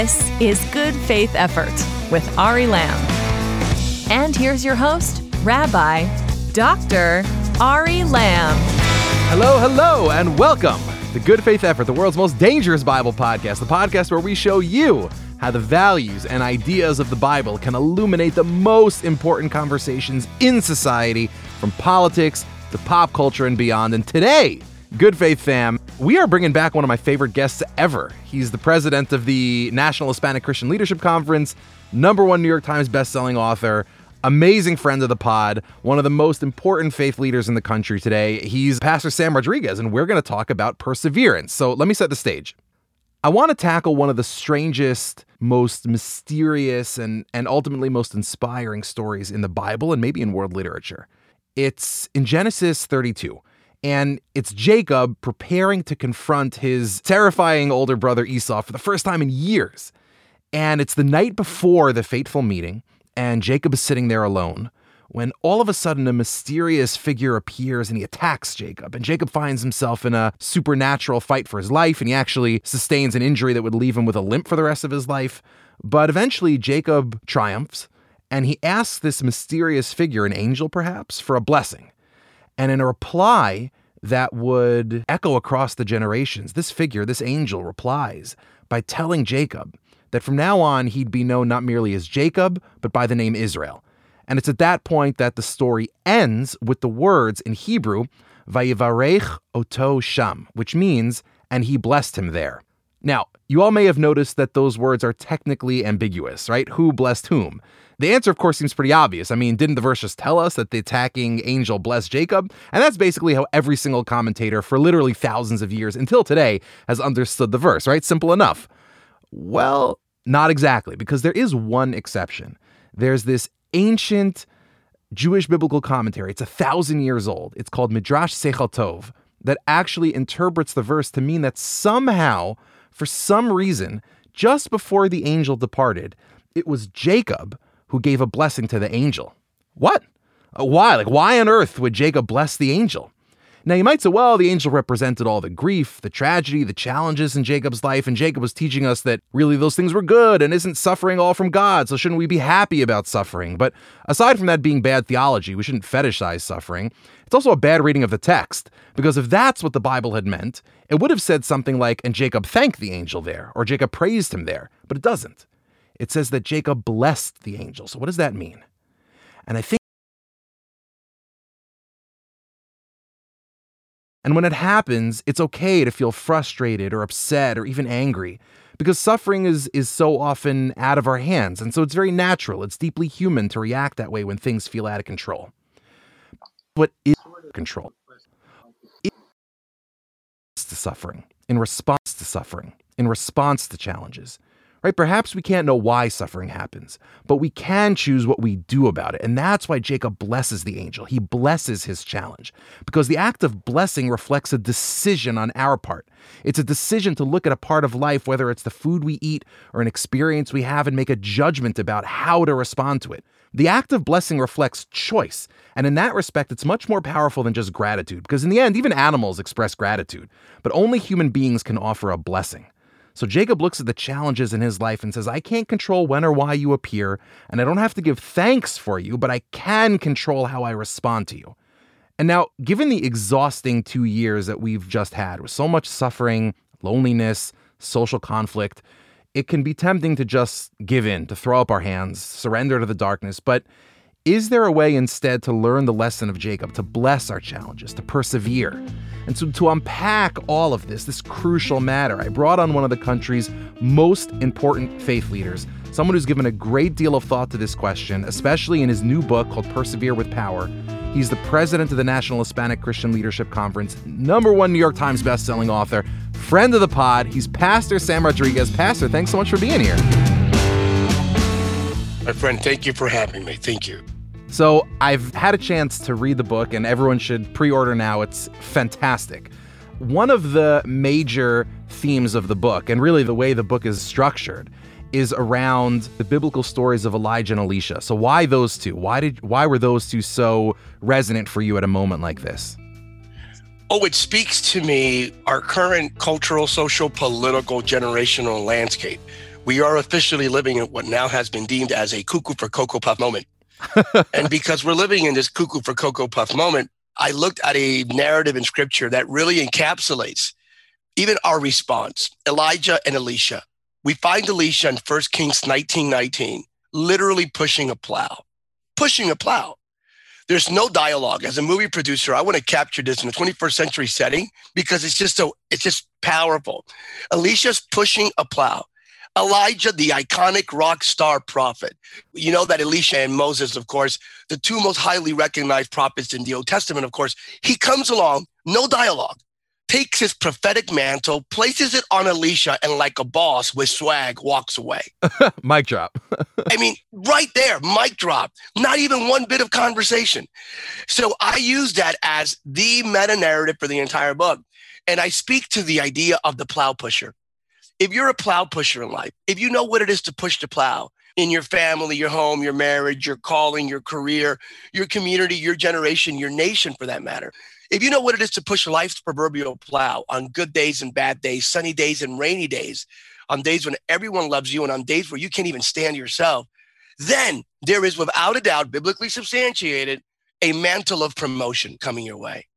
This is Good Faith Effort with Ari Lamb. And here's your host, Rabbi Dr. Ari Lamb. Hello, hello, and welcome to Good Faith Effort, the world's most dangerous Bible podcast, the podcast where we show you how the values and ideas of the Bible can illuminate the most important conversations in society, from politics to pop culture and beyond. And today, Good Faith fam, we are bringing back one of my favorite guests ever. He's the president of the National Hispanic Christian Leadership Conference, number one New York Times bestselling author, amazing friend of the pod, one of the most important faith leaders in the country today. He's Pastor Sam Rodriguez, and we're going to talk about perseverance. So let me set the stage. I want to tackle one of the strangest, most mysterious, and, and ultimately most inspiring stories in the Bible and maybe in world literature. It's in Genesis 32 and it's Jacob preparing to confront his terrifying older brother Esau for the first time in years. And it's the night before the fateful meeting, and Jacob is sitting there alone when all of a sudden a mysterious figure appears and he attacks Jacob. And Jacob finds himself in a supernatural fight for his life, and he actually sustains an injury that would leave him with a limp for the rest of his life. But eventually, Jacob triumphs, and he asks this mysterious figure, an angel perhaps, for a blessing. And in a reply that would echo across the generations, this figure, this angel, replies by telling Jacob that from now on he'd be known not merely as Jacob, but by the name Israel. And it's at that point that the story ends with the words in Hebrew, Vayivarech Oto Sham, which means, and he blessed him there. Now, you all may have noticed that those words are technically ambiguous, right? Who blessed whom? The answer, of course, seems pretty obvious. I mean, didn't the verse just tell us that the attacking angel blessed Jacob? And that's basically how every single commentator for literally thousands of years until today has understood the verse, right? Simple enough. Well, not exactly, because there is one exception. There's this ancient Jewish biblical commentary. It's a thousand years old. It's called Midrash Sechel Tov that actually interprets the verse to mean that somehow, for some reason, just before the angel departed, it was Jacob who gave a blessing to the angel. What? Uh, why? Like, why on earth would Jacob bless the angel? Now, you might say, well, the angel represented all the grief, the tragedy, the challenges in Jacob's life, and Jacob was teaching us that really those things were good and isn't suffering all from God, so shouldn't we be happy about suffering? But aside from that being bad theology, we shouldn't fetishize suffering. It's also a bad reading of the text, because if that's what the Bible had meant, it would have said something like, and Jacob thanked the angel there, or Jacob praised him there, but it doesn't it says that Jacob blessed the angel. So, what does that mean? And I think, and when it happens, it's okay to feel frustrated or upset or even angry because suffering is, is so often out of our hands. And so it's very natural, it's deeply human to react that way when things feel out of control. Is control? to suffering, in response to suffering, in response to challenges right? Perhaps we can't know why suffering happens, but we can choose what we do about it. And that's why Jacob blesses the angel. He blesses his challenge because the act of blessing reflects a decision on our part. It's a decision to look at a part of life, whether it's the food we eat or an experience we have, and make a judgment about how to respond to it. The act of blessing reflects choice. And in that respect, it's much more powerful than just gratitude, because in the end, even animals express gratitude, but only human beings can offer a blessing. So Jacob looks at the challenges in his life and says, I can't control when or why you appear, and I don't have to give thanks for you, but I can control how I respond to you. And now, given the exhausting two years that we've just had with so much suffering, loneliness, social conflict, it can be tempting to just give in, to throw up our hands, surrender to the darkness. But is there a way instead to learn the lesson of Jacob, to bless our challenges, to persevere? And so, to unpack all of this, this crucial matter, I brought on one of the country's most important faith leaders, someone who's given a great deal of thought to this question, especially in his new book called Persevere with Power. He's the president of the National Hispanic Christian Leadership Conference, number one New York Times bestselling author, friend of the pod. He's Pastor Sam Rodriguez. Pastor, thanks so much for being here. My friend, thank you for having me. Thank you. So I've had a chance to read the book, and everyone should pre order now. It's fantastic. One of the major themes of the book, and really the way the book is structured, is around the biblical stories of Elijah and Elisha. So why those two? Why did why were those two so resonant for you at a moment like this? Oh, it speaks to me our current cultural, social, political, generational landscape We are officially living in what now has been deemed as a cuckoo for Cocoa Puff moment. and because we're living in this cuckoo for Cocoa Puff moment, I looked at a narrative in scripture that really encapsulates even our response Elijah and Elisha. We find Elisha in 1 Kings 19 19, literally pushing a plow, pushing a plow. There's no dialogue. As a movie producer, I want to capture this in a 21st century setting because it's just so it's just powerful. Elisha's pushing a plow. Elijah, the iconic rock star prophet. You know that Elisha and Moses, of course, the two most highly recognized prophets in the Old Testament, of course, he comes along, no dialogue, takes his prophetic mantle, places it on Elisha, and like a boss with swag, walks away. mic drop. I mean, right there, mic drop. Not even one bit of conversation. So I use that as the meta narrative for the entire book. And I speak to the idea of the plow pusher. If you're a plow pusher in life, if you know what it is to push the plow in your family, your home, your marriage, your calling, your career, your community, your generation, your nation for that matter, if you know what it is to push life's proverbial plow on good days and bad days, sunny days and rainy days, on days when everyone loves you and on days where you can't even stand yourself, then there is without a doubt, biblically substantiated, a mantle of promotion coming your way.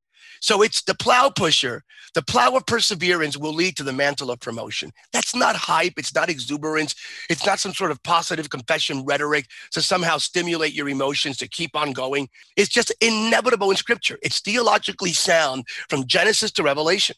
So it's the plow pusher. The plow of perseverance will lead to the mantle of promotion. That's not hype. It's not exuberance. It's not some sort of positive confession rhetoric to somehow stimulate your emotions to keep on going. It's just inevitable in scripture. It's theologically sound from Genesis to Revelation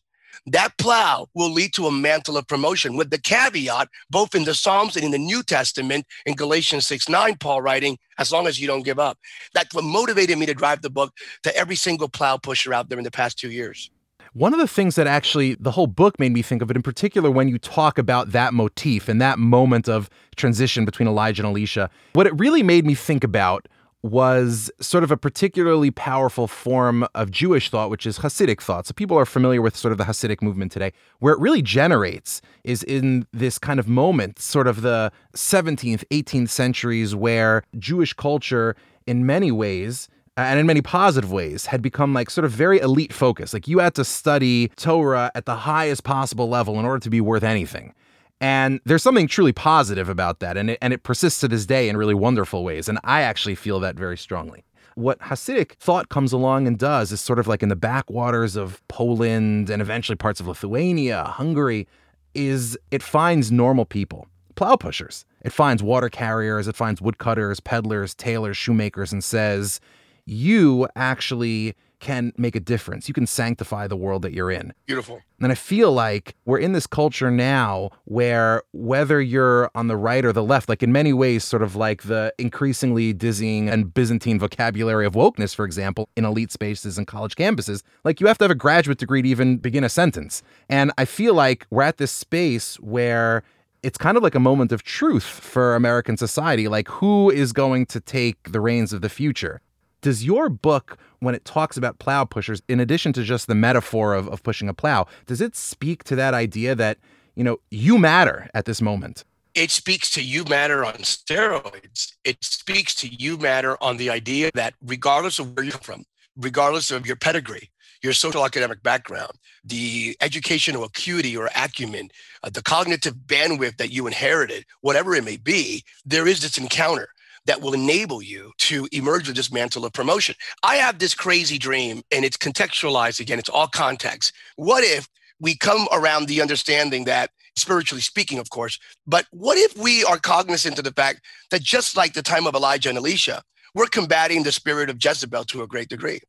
that plow will lead to a mantle of promotion with the caveat, both in the Psalms and in the New Testament, in Galatians 6 9, Paul writing, as long as you don't give up. That's what motivated me to drive the book to every single plow pusher out there in the past two years. One of the things that actually the whole book made me think of it, in particular, when you talk about that motif and that moment of transition between Elijah and Elisha, what it really made me think about was sort of a particularly powerful form of Jewish thought, which is Hasidic thought. So people are familiar with sort of the Hasidic movement today. Where it really generates is in this kind of moment, sort of the 17th, 18th centuries, where Jewish culture, in many ways, and in many positive ways, had become like sort of very elite focused. Like you had to study Torah at the highest possible level in order to be worth anything. And there's something truly positive about that. And it, and it persists to this day in really wonderful ways. And I actually feel that very strongly. What Hasidic thought comes along and does is sort of like in the backwaters of Poland and eventually parts of Lithuania, Hungary, is it finds normal people, plow pushers. It finds water carriers, it finds woodcutters, peddlers, tailors, shoemakers, and says, you actually can make a difference. You can sanctify the world that you're in. Beautiful. And I feel like we're in this culture now where whether you're on the right or the left, like in many ways, sort of like the increasingly dizzying and Byzantine vocabulary of wokeness, for example, in elite spaces and college campuses, like you have to have a graduate degree to even begin a sentence. And I feel like we're at this space where it's kind of like a moment of truth for American society. Like, who is going to take the reins of the future? Does your book, when it talks about plow pushers, in addition to just the metaphor of, of pushing a plow, does it speak to that idea that, you know, you matter at this moment? It speaks to you matter on steroids. It speaks to you matter on the idea that regardless of where you're from, regardless of your pedigree, your social academic background, the educational acuity or acumen, uh, the cognitive bandwidth that you inherited, whatever it may be, there is this encounter that will enable you to emerge with this mantle of promotion. I have this crazy dream, and it's contextualized again, it's all context. What if we come around the understanding that, spiritually speaking, of course, but what if we are cognizant of the fact that just like the time of Elijah and Elisha, we're combating the spirit of Jezebel to a great degree?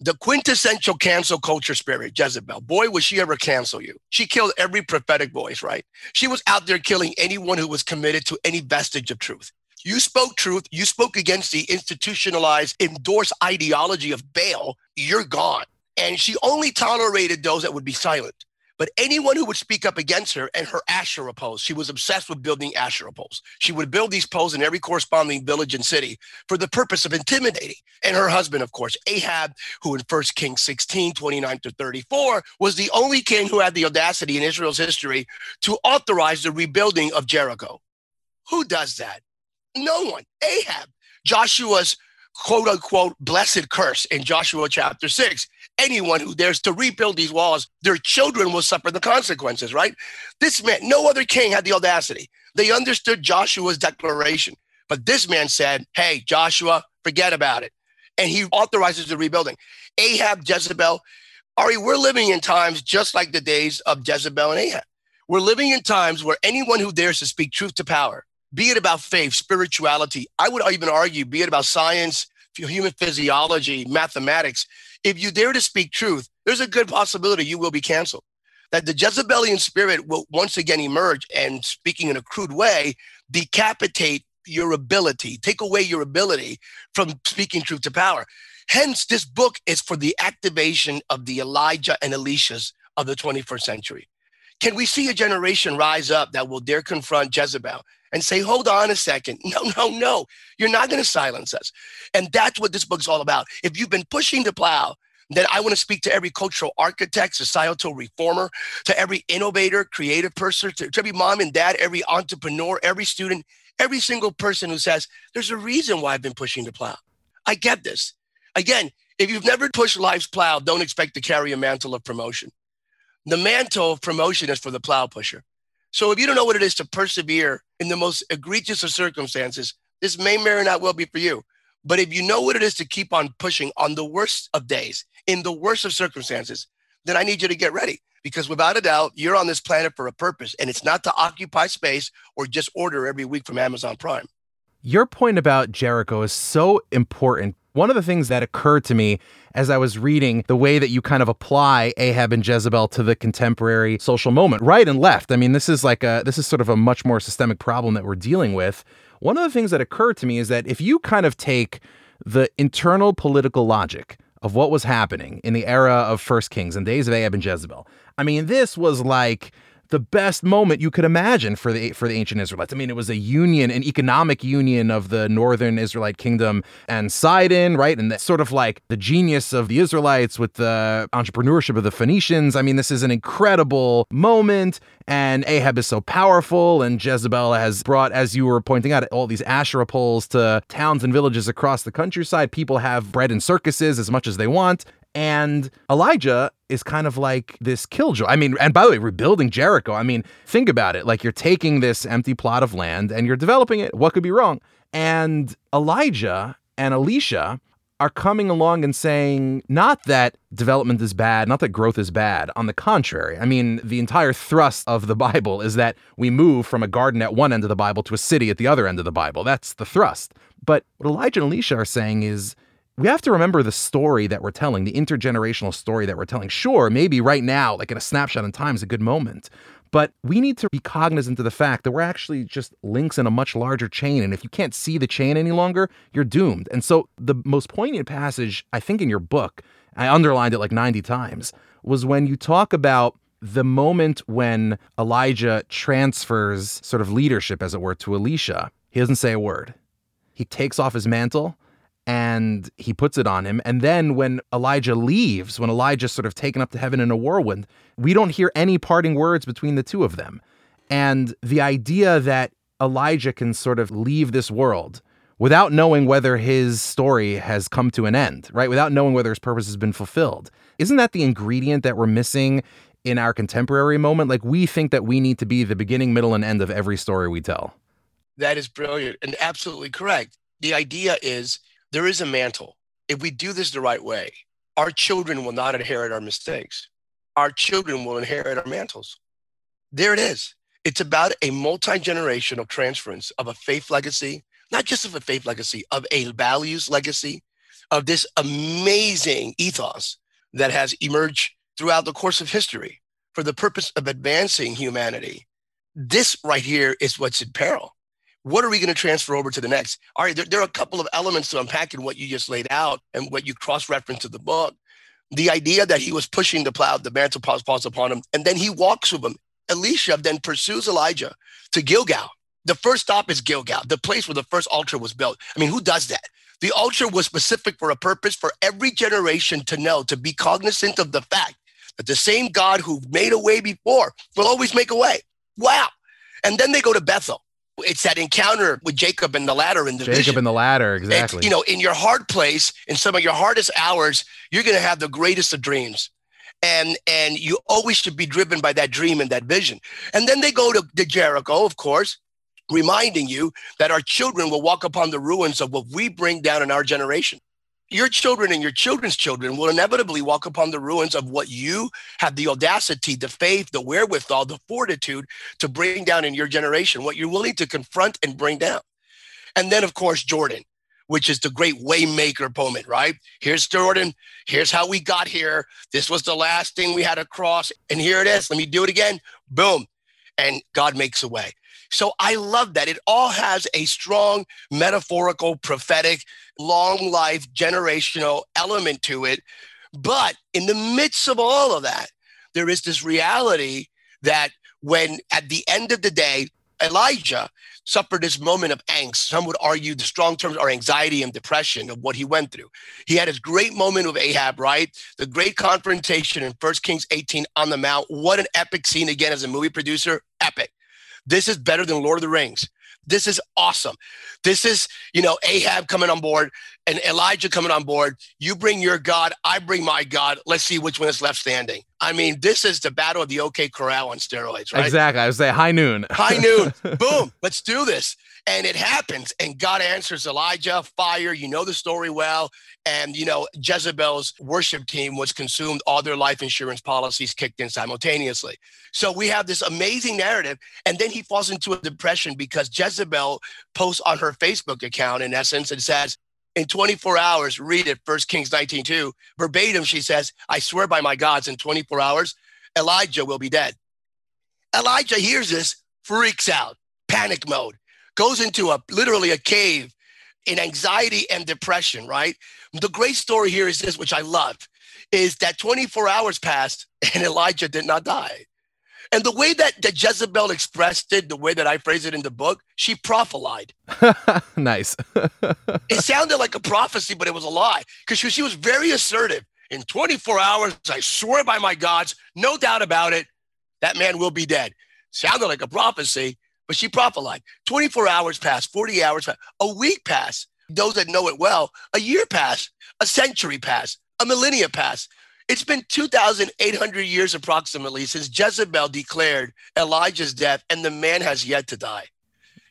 the quintessential cancel culture spirit, Jezebel. Boy, would she ever cancel you. She killed every prophetic voice, right? She was out there killing anyone who was committed to any vestige of truth. You spoke truth. You spoke against the institutionalized, endorsed ideology of Baal. You're gone. And she only tolerated those that would be silent. But anyone who would speak up against her and her Asherah poles, she was obsessed with building Asherah poles. She would build these poles in every corresponding village and city for the purpose of intimidating. And her husband, of course, Ahab, who in 1 Kings 16, 29 to 34, was the only king who had the audacity in Israel's history to authorize the rebuilding of Jericho. Who does that? No one. Ahab, Joshua's quote unquote blessed curse in Joshua chapter six. anyone who dares to rebuild these walls, their children will suffer the consequences, right? This man, no other king had the audacity. They understood Joshua's declaration. But this man said, Hey, Joshua, forget about it. And he authorizes the rebuilding. Ahab, Jezebel, Ari, we're living in times just like the days of Jezebel and Ahab. We're living in times where anyone who dares to speak truth to power, be it about faith, spirituality, I would even argue, be it about science, human physiology, mathematics, if you dare to speak truth, there's a good possibility you will be canceled. That the Jezebelian spirit will once again emerge and, speaking in a crude way, decapitate your ability, take away your ability from speaking truth to power. Hence, this book is for the activation of the Elijah and Elishas of the 21st century. Can we see a generation rise up that will dare confront Jezebel and say, hold on a second. No, no, no. You're not going to silence us. And that's what this book's all about. If you've been pushing the plow, then I want to speak to every cultural architect, societal reformer, to every innovator, creative person, to, to every mom and dad, every entrepreneur, every student, every single person who says, there's a reason why I've been pushing the plow. I get this. Again, if you've never pushed life's plow, don't expect to carry a mantle of promotion. The mantle of promotion is for the plow pusher. So if you don't know what it is to persevere in the most egregious of circumstances, this may, may or not well be for you. But if you know what it is to keep on pushing on the worst of days, in the worst of circumstances, then I need you to get ready because without a doubt, you're on this planet for a purpose and it's not to occupy space or just order every week from Amazon Prime. Your point about Jericho is so important. One of the things that occurred to me as I was reading the way that you kind of apply Ahab and Jezebel to the contemporary social moment, right and left. I mean, this is like a this is sort of a much more systemic problem that we're dealing with. One of the things that occurred to me is that if you kind of take the internal political logic of what was happening in the era of First Kings and days of Ahab and Jezebel. I mean, this was like the best moment you could imagine for the for the ancient Israelites. I mean, it was a union, an economic union of the northern Israelite kingdom and Sidon, right? And sort of like the genius of the Israelites with the entrepreneurship of the Phoenicians. I mean, this is an incredible moment. And Ahab is so powerful, and Jezebel has brought, as you were pointing out, all these Asherah poles to towns and villages across the countryside. People have bread and circuses as much as they want. And Elijah is kind of like this killjoy. I mean, and by the way, rebuilding Jericho. I mean, think about it. Like you're taking this empty plot of land and you're developing it. What could be wrong? And Elijah and Elisha are coming along and saying not that development is bad, not that growth is bad. On the contrary, I mean, the entire thrust of the Bible is that we move from a garden at one end of the Bible to a city at the other end of the Bible. That's the thrust. But what Elijah and Elisha are saying is we have to remember the story that we're telling, the intergenerational story that we're telling. Sure, maybe right now, like in a snapshot in time, is a good moment. But we need to be cognizant of the fact that we're actually just links in a much larger chain. And if you can't see the chain any longer, you're doomed. And so the most poignant passage, I think, in your book, I underlined it like 90 times, was when you talk about the moment when Elijah transfers sort of leadership, as it were, to Elisha. He doesn't say a word. He takes off his mantle and he puts it on him. And then when Elijah leaves, when Elijah's sort of taken up to heaven in a whirlwind, we don't hear any parting words between the two of them. And the idea that Elijah can sort of leave this world without knowing whether his story has come to an end, right? Without knowing whether his purpose has been fulfilled. Isn't that the ingredient that we're missing in our contemporary moment? Like we think that we need to be the beginning, middle, and end of every story we tell. That is brilliant and absolutely correct. The idea is there is a mantle. If we do this the right way, our children will not inherit our mistakes. Our children will inherit our mantles. There it is. It's about a multi generational transference of a faith legacy, not just of a faith legacy, of a values legacy, of this amazing ethos that has emerged throughout the course of history for the purpose of advancing humanity. This right here is what's in peril. What are we going to transfer over to the next? All right, there, there are a couple of elements to unpack in what you just laid out and what you cross referenced to the book. The idea that he was pushing the plow, the mantle falls upon him, and then he walks with him. Elisha then pursues Elijah to Gilgal. The first stop is Gilgal, the place where the first altar was built. I mean, who does that? The altar was specific for a purpose for every generation to know, to be cognizant of the fact that the same God who made a way before will always make a way. Wow. And then they go to Bethel. It's that encounter with Jacob and the ladder in the Jacob vision. and the ladder, It's, exactly. you know, in your hard place, in some of your hardest hours, you're going to have the greatest of dreams. And and you always should be driven by that dream and that vision. And then they go to, to Jericho, of course, reminding you that our children will walk upon the ruins of what we bring down in our generation. Your children and your children's children will inevitably walk upon the ruins of what you have the audacity, the faith, the wherewithal, the fortitude to bring down in your generation, what you're willing to confront and bring down. And then, of course, Jordan, which is the great waymaker moment, right? Here's Jordan. Here's how we got here. This was the last thing we had to cross. And here it is. Let me do it again. Boom. And God makes a way. So I love that. It all has a strong metaphorical, prophetic, long life, generational element to it. But in the midst of all of that, there is this reality that when at the end of the day, Elijah suffered this moment of angst. Some would argue the strong terms are anxiety and depression of what he went through. He had his great moment with Ahab, right? The great confrontation in 1 Kings 18 on the Mount. What an epic scene again as a movie producer. Epic. This is better than Lord of the Rings. This is awesome. This is, you know, Ahab coming on board and Elijah coming on board. You bring your God, I bring my God. Let's see which one is left standing. I mean, this is the battle of the OK Corral on steroids, right? Exactly. I would say high noon. High noon. Boom. Let's do this. And it happens. And God answers Elijah, fire. You know the story well. And, you know, Jezebel's worship team was consumed. All their life insurance policies kicked in simultaneously. So we have this amazing narrative. And then he falls into a depression because Jezebel posts on her Facebook account, in essence, and says, in 24 hours, read it, First Kings 19.2, verbatim, she says, I swear by my gods, in 24 hours, Elijah will be dead. Elijah hears this, freaks out, panic mode, goes into a literally a cave in anxiety and depression, right? The great story here is this, which I love, is that 24 hours passed and Elijah did not die. And the way that, that Jezebel expressed it, the way that I phrase it in the book, she prophelied. nice. it sounded like a prophecy, but it was a lie because she, she was very assertive. In 24 hours, I swear by my gods, no doubt about it, that man will be dead. Sounded like a prophecy, but she prophesied 24 hours passed, 40 hours passed, a week passed. Those that know it well, a year passed, a century passed, a millennia passed. It's been 2,800 years approximately since Jezebel declared Elijah's death, and the man has yet to die.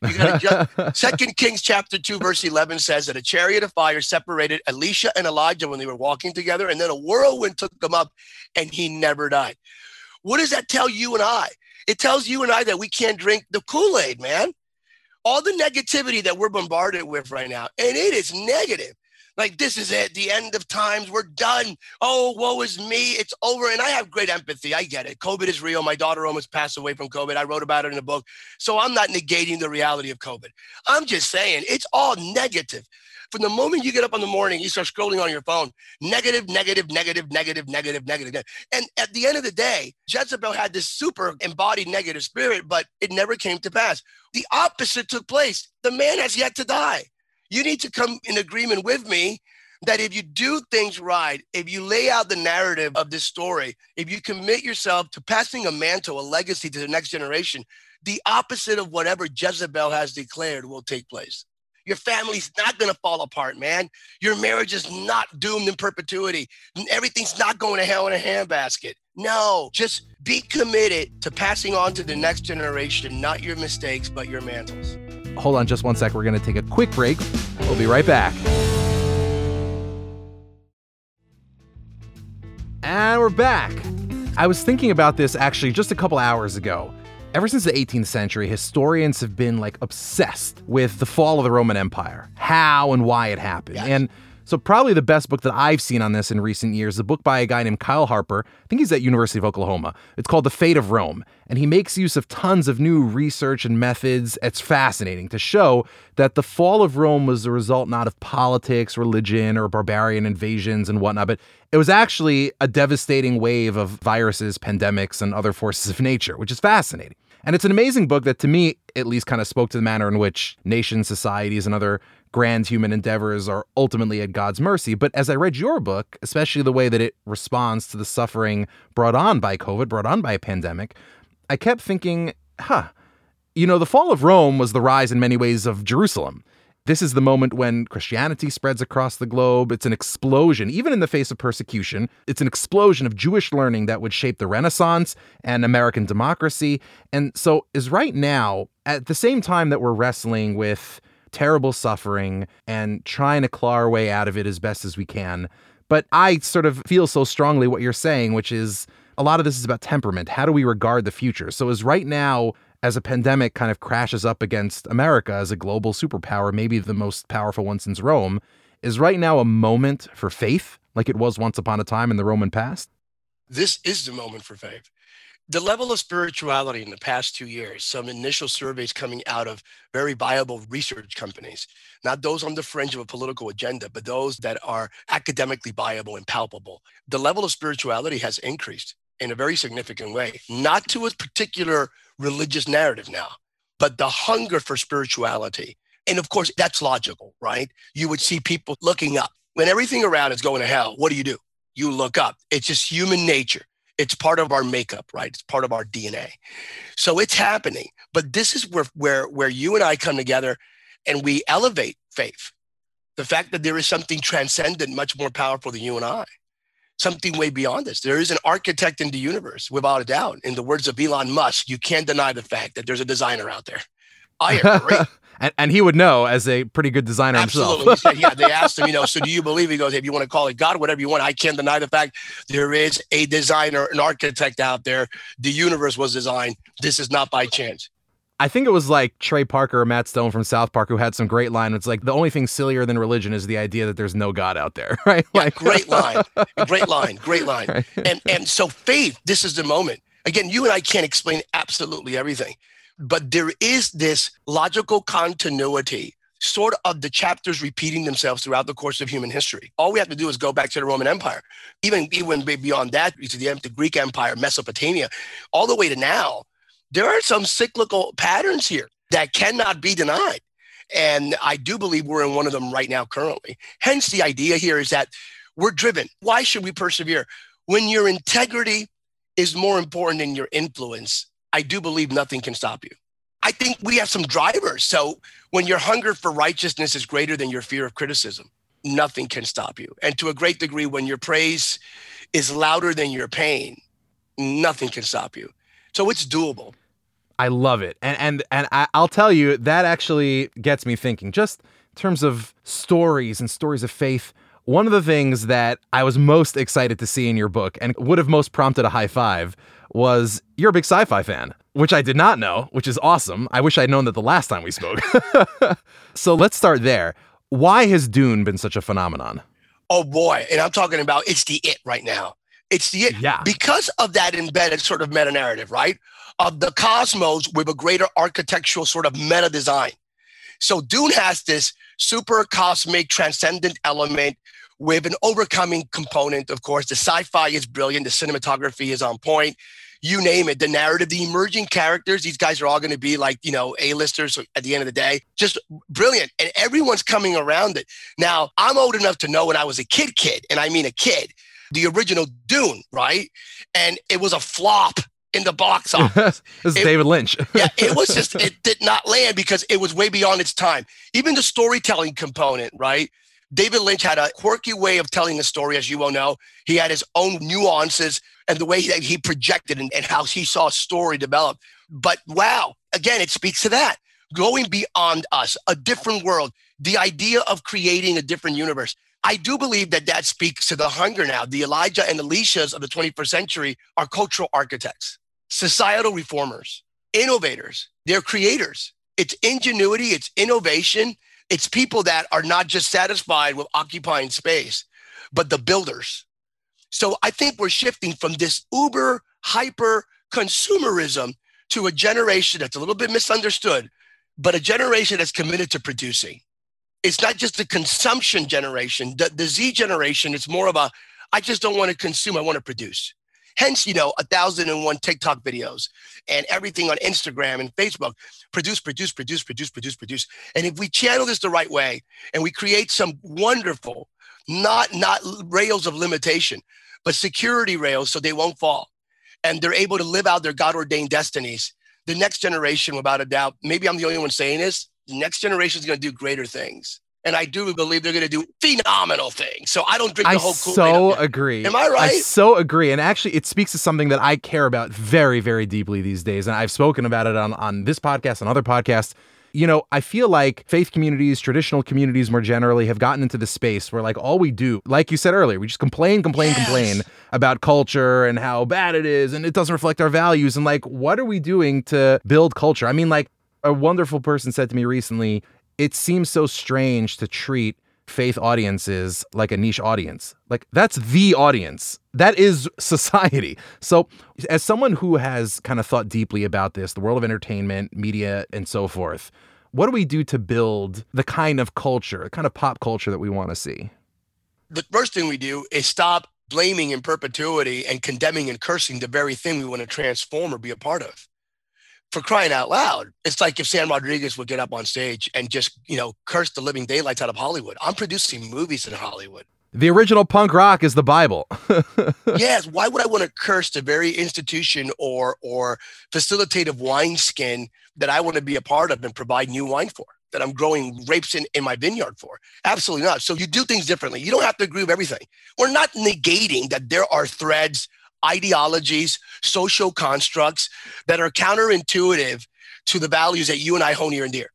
You got just, Second Kings chapter 2, verse 11 says that a chariot of fire separated Elisha and Elijah when they were walking together, and then a whirlwind took them up, and he never died. What does that tell you and I? It tells you and I that we can't drink the Kool Aid, man. All the negativity that we're bombarded with right now, and it is negative. Like, this is it, the end of times, we're done. Oh, woe is me, it's over. And I have great empathy. I get it. COVID is real. My daughter almost passed away from COVID. I wrote about it in a book. So I'm not negating the reality of COVID. I'm just saying it's all negative. From the moment you get up in the morning, you start scrolling on your phone, negative, negative, negative, negative, negative, negative. And at the end of the day, Jezebel had this super embodied negative spirit, but it never came to pass. The opposite took place. The man has yet to die. You need to come in agreement with me that if you do things right, if you lay out the narrative of this story, if you commit yourself to passing a mantle, a legacy to the next generation, the opposite of whatever Jezebel has declared will take place. Your family's not going to fall apart, man. Your marriage is not doomed in perpetuity. Everything's not going to hell in a handbasket. No, just be committed to passing on to the next generation, not your mistakes, but your mantles. Hold on just one sec. We're going to take a quick break. We'll be right back. And we're back. I was thinking about this actually just a couple hours ago. Ever since the 18th century, historians have been like obsessed with the fall of the Roman Empire, how and why it happened. Yes. And so, probably the best book that I've seen on this in recent years, is a book by a guy named Kyle Harper. I think he's at University of Oklahoma. It's called The Fate of Rome, and he makes use of tons of new research and methods. It's fascinating to show that the fall of Rome was a result not of politics, religion, or barbarian invasions and whatnot, but it was actually a devastating wave of viruses, pandemics, and other forces of nature, which is fascinating. And it's an amazing book that, to me, at least, kind of spoke to the manner in which nations, societies, and other grand human endeavors are ultimately at God's mercy. But as I read your book, especially the way that it responds to the suffering brought on by COVID, brought on by a pandemic, I kept thinking, huh, You know, the fall of Rome was the rise in many ways of Jerusalem. This is the moment when Christianity spreads across the globe. It's an explosion, even in the face of persecution. It's an explosion of Jewish learning that would shape the Renaissance and American democracy. And so, is right now, at the same time that we're wrestling with terrible suffering and trying to claw our way out of it as best as we can. But I sort of feel so strongly what you're saying, which is a lot of this is about temperament. How do we regard the future? So, is right now as a pandemic kind of crashes up against America as a global superpower, maybe the most powerful one since Rome, is right now a moment for faith, like it was once upon a time in the Roman past? This is the moment for faith. The level of spirituality in the past two years, some initial surveys coming out of very viable research companies, not those on the fringe of a political agenda, but those that are academically viable and palpable. The level of spirituality has increased in a very significant way, not to a particular religious narrative now, but the hunger for spirituality. And of course, that's logical, right? You would see people looking up. When everything around is going to hell, what do you do? You look up. It's just human nature. It's part of our makeup, right? It's part of our DNA. So it's happening. But this is where, where, where you and I come together and we elevate faith. The fact that there is something transcendent, much more powerful than you and I something way beyond this. There is an architect in the universe, without a doubt. In the words of Elon Musk, you can't deny the fact that there's a designer out there. I agree. and, and he would know as a pretty good designer Absolutely. himself. said, yeah, they asked him, you know, so do you believe? He goes, if you want to call it God, whatever you want, I can't deny the fact there is a designer, an architect out there. The universe was designed. This is not by chance. I think it was like Trey Parker or Matt Stone from South Park who had some great line. It's like the only thing sillier than religion is the idea that there's no God out there, right? Yeah, like, great line, great line, great line. Right. And and so faith, this is the moment. Again, you and I can't explain absolutely everything, but there is this logical continuity, sort of the chapters repeating themselves throughout the course of human history. All we have to do is go back to the Roman Empire, even even beyond that, to the, the Greek Empire, Mesopotamia, all the way to now there are some cyclical patterns here that cannot be denied. And I do believe we're in one of them right now, currently. Hence, the idea here is that we're driven. Why should we persevere? When your integrity is more important than your influence, I do believe nothing can stop you. I think we have some drivers. So when your hunger for righteousness is greater than your fear of criticism, nothing can stop you. And to a great degree, when your praise is louder than your pain, nothing can stop you. So it's doable. I love it. And and and I, I'll tell you that actually gets me thinking. Just in terms of stories and stories of faith, one of the things that I was most excited to see in your book and would have most prompted a high five was you're a big sci-fi fan, which I did not know, which is awesome. I wish I'd known that the last time we spoke. so let's start there. Why has Dune been such a phenomenon? Oh boy, and I'm talking about it's the it right now. It's the yeah. because of that embedded sort of meta narrative, right? Of the cosmos with a greater architectural sort of meta design. So Dune has this super cosmic transcendent element with an overcoming component. Of course, the sci-fi is brilliant, the cinematography is on point. You name it, the narrative, the emerging characters, these guys are all going to be like, you know, A-listers at the end of the day. Just brilliant. And everyone's coming around it. Now, I'm old enough to know when I was a kid, kid, and I mean a kid the original Dune, right? And it was a flop in the box office. this is it, David Lynch. yeah, it was just it did not land because it was way beyond its time. Even the storytelling component, right? David Lynch had a quirky way of telling a story, as you all know. He had his own nuances and the way that he projected and, and how he saw a story develop. But wow, again, it speaks to that going beyond us, a different world, the idea of creating a different universe. I do believe that that speaks to the hunger now. The Elijah and Elishas of the 21st century are cultural architects, societal reformers, innovators. They're creators. It's ingenuity, it's innovation. It's people that are not just satisfied with occupying space, but the builders. So I think we're shifting from this uber hyper consumerism to a generation that's a little bit misunderstood, but a generation that's committed to producing it's not just the consumption generation. The, the Z generation, it's more of a, I just don't want to consume, I want to produce. Hence, you know, a thousand and one TikTok videos and everything on Instagram and Facebook. Produce, produce, produce, produce, produce, produce. And if we channel this the right way and we create some wonderful, not not rails of limitation, but security rails so they won't fall, and they're able to live out their God ordained destinies, the next generation, without a doubt, maybe I'm the only one saying this, next generation is going to do greater things. And I do believe they're going to do phenomenal things. So I don't drink the whole. I whole so agree. Am I right? I so agree. And actually, it speaks to something that I care about very, very deeply these days. And I've spoken about it on, on this podcast and other podcasts. You know, I feel like faith communities, traditional communities more generally, have gotten into the space where, like, all we do, like you said earlier, we just complain, complain, Yes. complain about culture and how bad it is and it doesn't reflect our values. And, like, what are we doing to build culture? I mean, like, a wonderful person said to me recently, it seems so strange to treat faith audiences like a niche audience. Like that's the audience. That is society. So as someone who has kind of thought deeply about this, the world of entertainment, media and so forth, what do we do to build the kind of culture, the kind of pop culture that we want to see? the first thing we do is stop blaming in perpetuity and condemning and cursing the very thing we want to transform or be a part of. For crying out loud, it's like if Sam Rodriguez would get up on stage and just, you know, curse the living daylights out of Hollywood. I'm producing movies in Hollywood. The original punk rock is the Bible. yes, why would I want to curse the very institution or or facilitative wineskin that I want to be a part of and provide new wine for? That I'm growing grapes in, in my vineyard for. Absolutely not. So you do things differently. You don't have to agree with everything. We're not negating that there are threads, ideologies, social constructs that are counterintuitive to the values that you and I hold near and dear,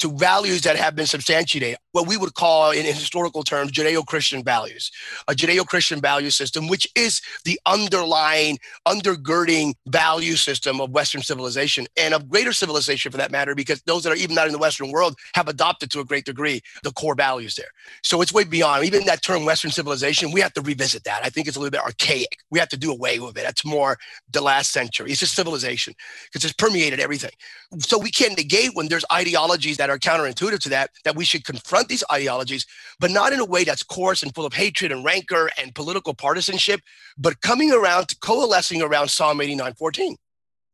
to values that have been substantiated, what we would call in historical terms Judeo Christian values, a Judeo Christian value system, which is the underlying, undergirding value system of Western civilization and of greater civilization for that matter, because those that are even not in the Western world have adopted to a great degree the core values there. So it's way beyond even that term Western civilization. We have to revisit that. I think it's a little bit archaic. We have to do away with it. That's more the last century. It's just civilization because it's permeated everything. So we can't negate when there's ideologies that are counterintuitive to that, that we should confront these ideologies, but not in a way that's coarse and full of hatred and rancor and political partisanship, but coming around to coalescing around Psalm 89:14.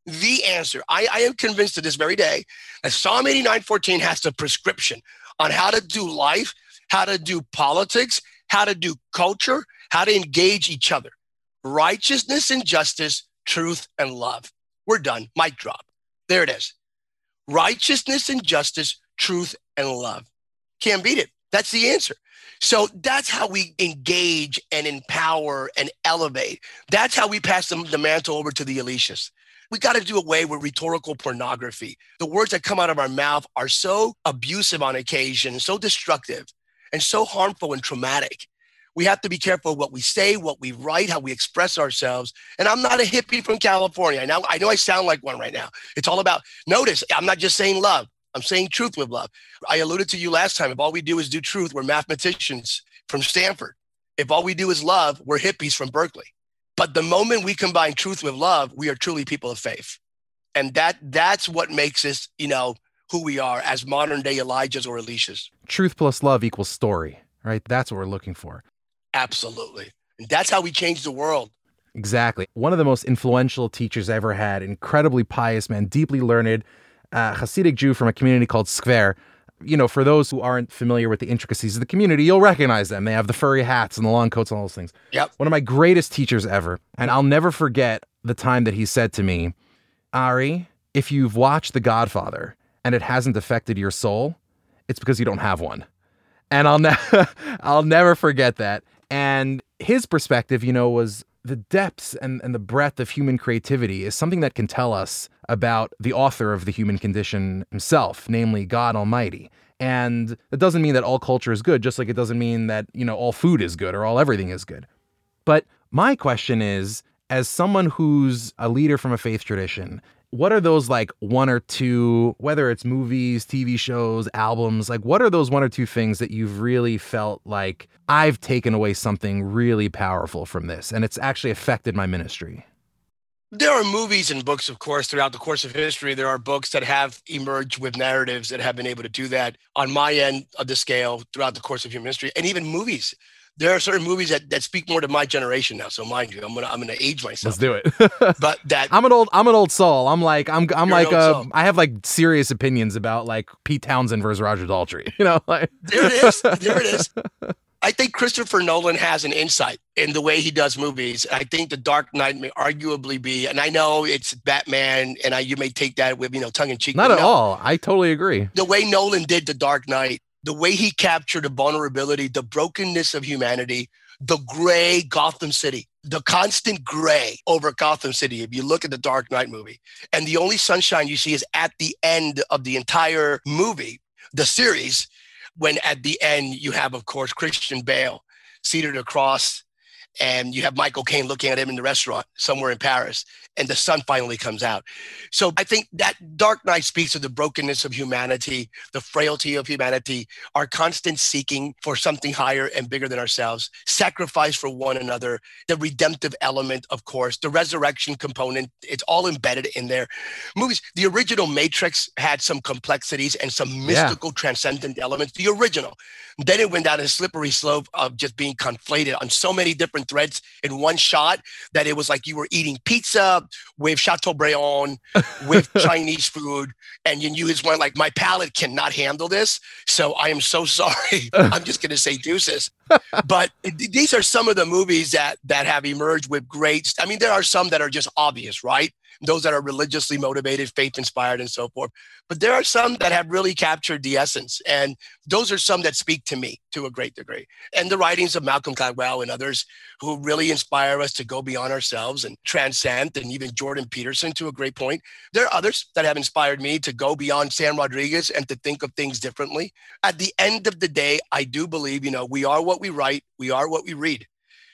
The answer. I, I am convinced to this very day that Psalm 89:14 has the prescription on how to do life, how to do politics, how to do culture, how to engage each other. Righteousness and justice, truth and love. We're done. Mic drop. There it is. Righteousness and justice, truth and love. Can't beat it. That's the answer. So that's how we engage and empower and elevate. That's how we pass the, the mantle over to the Elishas. We got to do away with rhetorical pornography. The words that come out of our mouth are so abusive on occasion, so destructive, and so harmful and traumatic. We have to be careful what we say, what we write, how we express ourselves. And I'm not a hippie from California. I know I know I sound like one right now. It's all about notice. I'm not just saying love. I'm saying truth with love. I alluded to you last time. If all we do is do truth, we're mathematicians from Stanford. If all we do is love, we're hippies from Berkeley. But the moment we combine truth with love, we are truly people of faith. And that that's what makes us, you know, who we are as modern day Elijahs or Elishas. Truth plus love equals story, right? That's what we're looking for. Absolutely. And that's how we change the world. Exactly. One of the most influential teachers I ever had, incredibly pious man, deeply learned, uh, Hasidic Jew from a community called Skver. You know, for those who aren't familiar with the intricacies of the community, you'll recognize them. They have the furry hats and the long coats and all those things. Yep. One of my greatest teachers ever. And I'll never forget the time that he said to me, Ari, if you've watched The Godfather and it hasn't affected your soul, it's because you don't have one. And I'll never I'll never forget that. And his perspective, you know, was the depths and, and the breadth of human creativity is something that can tell us about the author of the human condition himself, namely God Almighty. And it doesn't mean that all culture is good, just like it doesn't mean that, you know, all food is good or all everything is good. But my question is, as someone who's a leader from a faith tradition, what are those like one or two, whether it's movies, TV shows, albums, like what are those one or two things that you've really felt like I've taken away something really powerful from this and it's actually affected my ministry? There are movies and books, of course, throughout the course of history. There are books that have emerged with narratives that have been able to do that on my end of the scale throughout the course of human history, and even movies. There are certain movies that, that speak more to my generation now. So mind you, I'm gonna I'm gonna age myself. Let's do it. But that I'm an old I'm an old soul. I'm like I'm I'm like uh. I have like serious opinions about like Pete Townshend versus Roger Daltrey. You know, like there it is. There it is. I think Christopher Nolan has an insight in the way he does movies. I think The Dark Knight may arguably be, and I know it's Batman, and I, you may take that with you know tongue in cheek. Not at no. all. I totally agree. The way Nolan did The Dark Knight, the way he captured the vulnerability, the brokenness of humanity, the gray Gotham City, the constant gray over Gotham City. If you look at the Dark Knight movie, and the only sunshine you see is at the end of the entire movie, the series, when at the end you have, of course, Christian Bale seated across and you have Michael Caine looking at him in the restaurant somewhere in Paris, and the sun finally comes out. So I think that Dark Knight speaks of the brokenness of humanity, the frailty of humanity, our constant seeking for something higher and bigger than ourselves, sacrifice for one another, the redemptive element, of course, the resurrection component. It's all embedded in there. Movies, the original Matrix had some complexities and some mystical, yeah. transcendent elements. The original. Then it went down a slippery slope of just being conflated on so many different threads in one shot that it was like you were eating pizza with Chateaubriand, with Chinese food, and you, you just went like, my palate cannot handle this. So I am so sorry. I'm just going to say deuces. but these are some of the movies that that have emerged with great. I mean, there are some that are just obvious, right? Those that are religiously motivated, faith inspired, and so forth. But there are some that have really captured the essence. And those are some that speak to me to a great degree. And the writings of Malcolm Gladwell and others who really inspire us to go beyond ourselves and transcend, and even Jordan Peterson to a great point. There are others that have inspired me to go beyond Sam Rodriguez and to think of things differently. At the end of the day, I do believe, you know, we are what we write, we are what we read.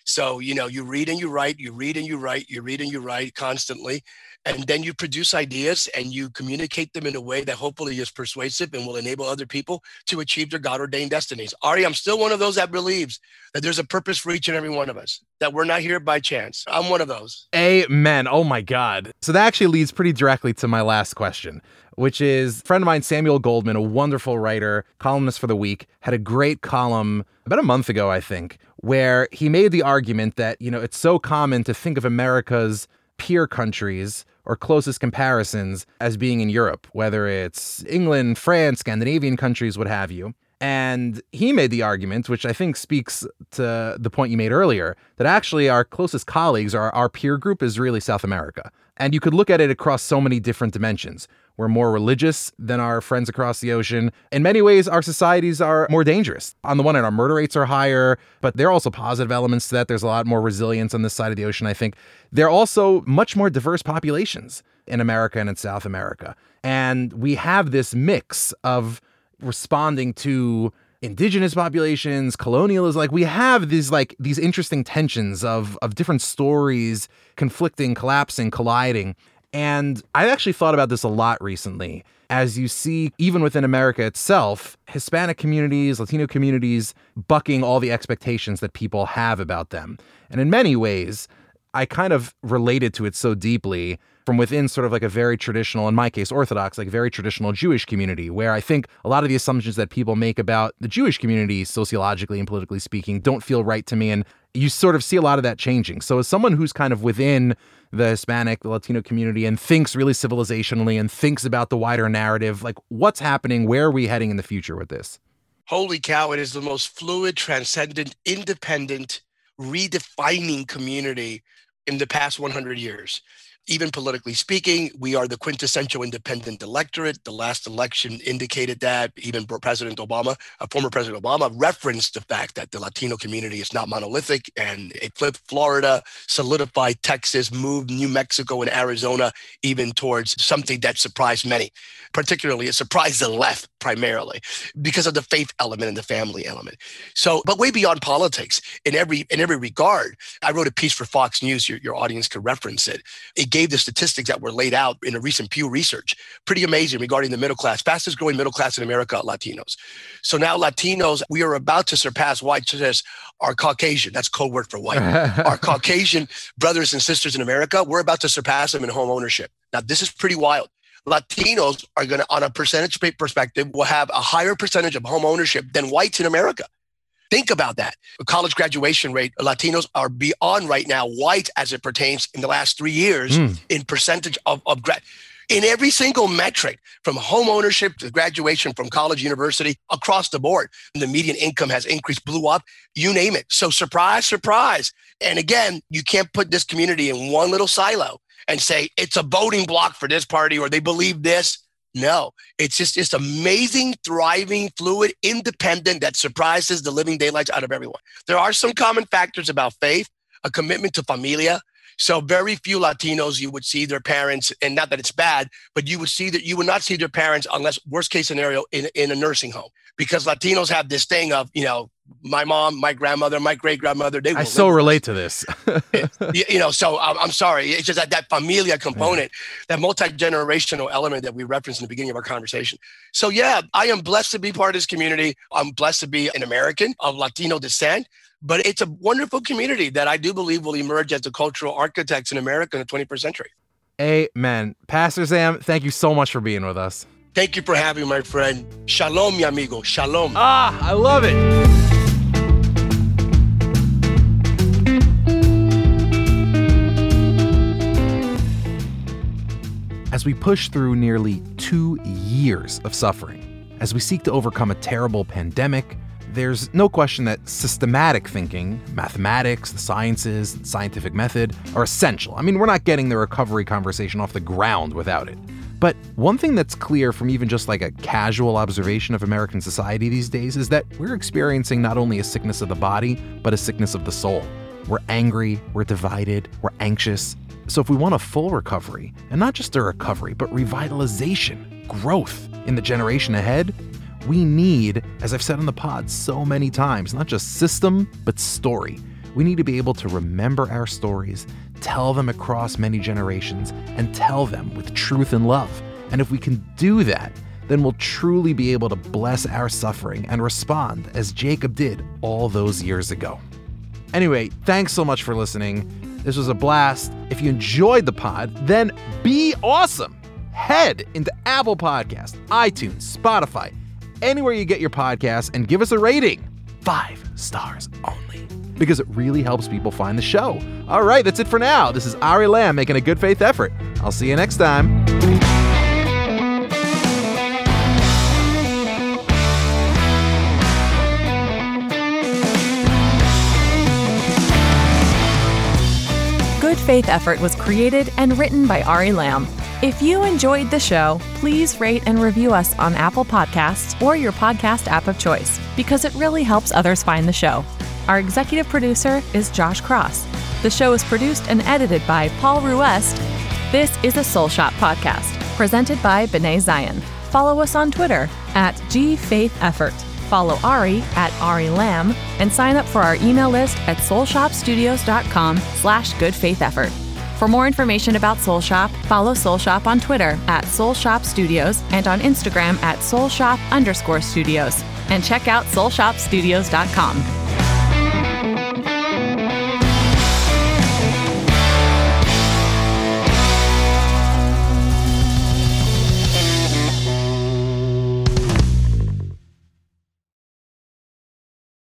So, you know, you read and you write, you read and you write, you read and you write constantly and then you produce ideas and you communicate them in a way that hopefully is persuasive and will enable other people to achieve their God ordained destinies. Ari, I'm still one of those that believes that there's a purpose for each and every one of us, that we're not here by chance. I'm one of those. Amen. Oh my God. So that actually leads pretty directly to my last question. Which is a friend of mine, Samuel Goldman, a wonderful writer, columnist for the week, had a great column about a month ago, I think, where he made the argument that, you know, it's so common to think of America's peer countries or closest comparisons as being in Europe, whether it's England, France, Scandinavian countries, what have you. And he made the argument, which I think speaks to the point you made earlier, that actually our closest colleagues, our, our peer group, is really South America. And you could look at it across so many different dimensions. We're more religious than our friends across the ocean. In many ways, our societies are more dangerous. On the one hand, our murder rates are higher, but there are also positive elements to that. There's a lot more resilience on this side of the ocean, I think. They're also much more diverse populations in America and in South America. And we have this mix of responding to indigenous populations, colonialism. Like we have these like these interesting tensions of of different stories conflicting, collapsing, colliding. And I've actually thought about this a lot recently. As you see, even within America itself, Hispanic communities, Latino communities bucking all the expectations that people have about them. And in many ways, I kind of related to it so deeply from within sort of like a very traditional, in my case, Orthodox, like very traditional Jewish community, where I think a lot of the assumptions that people make about the Jewish community, sociologically and politically speaking, don't feel right to me. And you sort of see a lot of that changing. So, as someone who's kind of within the Hispanic, the Latino community and thinks really civilizationally and thinks about the wider narrative, like what's happening? Where are we heading in the future with this? Holy cow, it is the most fluid, transcendent, independent, redefining community in the past 100 years even politically speaking, we are the quintessential independent electorate. The last election indicated that. Even President Obama, uh, former President Obama, referenced the fact that the Latino community is not monolithic, and it flipped Florida, solidified Texas, moved New Mexico and Arizona even towards something that surprised many. Particularly, it surprised the left primarily because of the faith element and the family element. So, but way beyond politics, in every in every regard, I wrote a piece for Fox News. Your, your audience could reference it. It gave the statistics that were laid out in a recent Pew research. Pretty amazing regarding the middle class, fastest growing middle class in America, Latinos. So now Latinos, we are about to surpass white says our Caucasian, that's code word for white. our Caucasian brothers and sisters in America, we're about to surpass them in home ownership. Now, this is pretty wild. Latinos are going to, on a percentage perspective, will have a higher percentage of home ownership than whites in America. Think about that. The college graduation rate, Latinos are beyond right now white as it pertains in the last three years mm. in percentage of, of grad. in every single metric from home ownership to graduation from college, university, across the board. The median income has increased, blew up, you name it. So, surprise, surprise. And again, you can't put this community in one little silo and say it's a voting block for this party or they believe this. No, it's just this amazing, thriving, fluid, independent that surprises the living daylights out of everyone. There are some common factors about faith, a commitment to familia. So very few Latinos you would see their parents, and not that it's bad, but you would see that you would not see their parents unless worst case scenario in, in a nursing home. Because Latinos have this thing of, you know, my mom, my grandmother, my great grandmother. They I so relate to this. you know, so I'm, I'm, sorry. It's just that that familia component, yeah. that multi generational element that we referenced in the beginning of our conversation. So yeah, I am blessed to be part of this community. I'm blessed to be an American of Latino descent. But it's a wonderful community that I do believe will emerge as the cultural architects in America in the 21st century. Amen. Pastor Sam, thank you so much for being with us. Thank you for having me, my friend. Shalom, mi amigo. Shalom. Ah, I love it. As we push through nearly two years of suffering, as we seek to overcome a terrible pandemic, there's no question that systematic thinking, mathematics, the sciences, scientific method are essential. I mean, we're not getting the recovery conversation off the ground without it. But one thing that's clear from even just like a casual observation of American society these days is that we're experiencing not only a sickness of the body, but a sickness of the soul. We're angry, we're divided, we're anxious. So, if we want a full recovery, and not just a recovery, but revitalization, growth in the generation ahead, we need, as I've said on the pod so many times, not just system, but story. We need to be able to remember our stories, tell them across many generations, and tell them with truth and love. And if we can do that, then we'll truly be able to bless our suffering and respond as Jacob did all those years ago. Anyway, thanks so much for listening. This was a blast. If you enjoyed the pod, then be awesome. Head into Apple Podcast, iTunes, Spotify, anywhere you get your podcasts and give us a rating. Five stars only. Because it really helps people find the show. All right, that's it for now. This is Ari Lamm making a good faith effort. I'll see you next time. Faith Effort was created and written by Ari Lamm. If you enjoyed the show, please rate and review us on Apple Podcasts or your podcast app of choice because it really helps others find the show. Our executive producer is Josh Cross. The show is produced and edited by Paul Ruest. This is a Soul Shop podcast presented by B'nai Zion. Follow us on Twitter at GFaithEffort. Follow Ari at Ari Lamm and sign up for our email list at soulshopstudios.com slash goodfaitheffort. For more information about Soul Shop, follow Soul Shop on Twitter at Soul Shop Studios and on Instagram at Soul Shop underscore studios. And check out soulshopstudios.com.